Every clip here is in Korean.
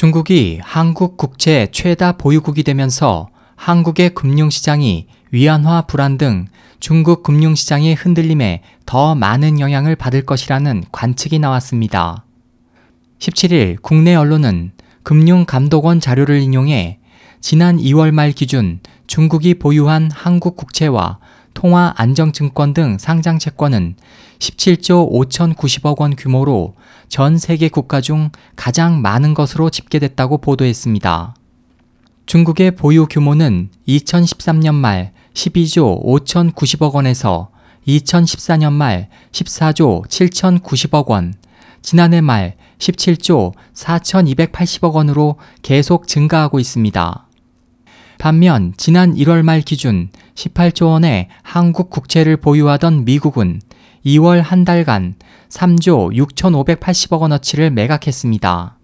중국이 한국 국채 최다 보유국이 되면서 한국의 금융시장이 위안화 불안 등 중국 금융시장의 흔들림에 더 많은 영향을 받을 것이라는 관측이 나왔습니다. 17일 국내 언론은 금융감독원 자료를 인용해 지난 2월 말 기준 중국이 보유한 한국 국채와 통화 안정증권 등 상장 채권은 17조 5,090억 원 규모로 전 세계 국가 중 가장 많은 것으로 집계됐다고 보도했습니다. 중국의 보유 규모는 2013년 말 12조 5,090억 원에서 2014년 말 14조 7,090억 원, 지난해 말 17조 4,280억 원으로 계속 증가하고 있습니다. 반면 지난 1월 말 기준 18조 원의 한국 국채를 보유하던 미국은 2월 한 달간 3조 6,580억 원어치를 매각했습니다.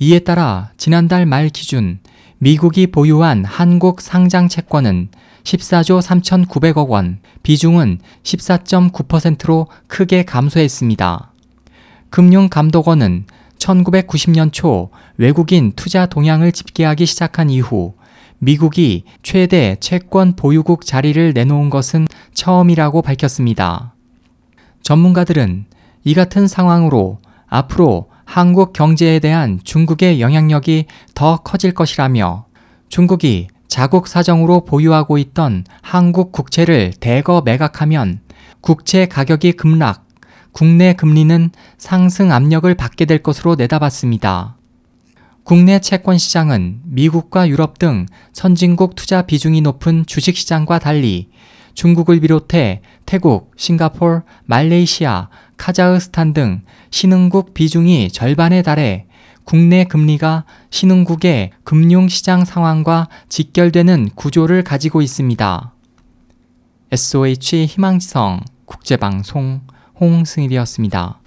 이에 따라 지난달 말 기준 미국이 보유한 한국 상장 채권은 14조 3,900억 원, 비중은 14.9%로 크게 감소했습니다. 금융감독원은 1990년 초 외국인 투자 동향을 집계하기 시작한 이후 미국이 최대 채권 보유국 자리를 내놓은 것은 처음이라고 밝혔습니다. 전문가들은 이 같은 상황으로 앞으로 한국 경제에 대한 중국의 영향력이 더 커질 것이라며 중국이 자국 사정으로 보유하고 있던 한국 국채를 대거 매각하면 국채 가격이 급락, 국내 금리는 상승 압력을 받게 될 것으로 내다봤습니다. 국내 채권 시장은 미국과 유럽 등 선진국 투자 비중이 높은 주식 시장과 달리 중국을 비롯해 태국, 싱가폴, 말레이시아, 카자흐스탄 등 신흥국 비중이 절반에 달해 국내 금리가 신흥국의 금융시장 상황과 직결되는 구조를 가지고 있습니다. SOH 희망지성 국제방송 홍승일이었습니다.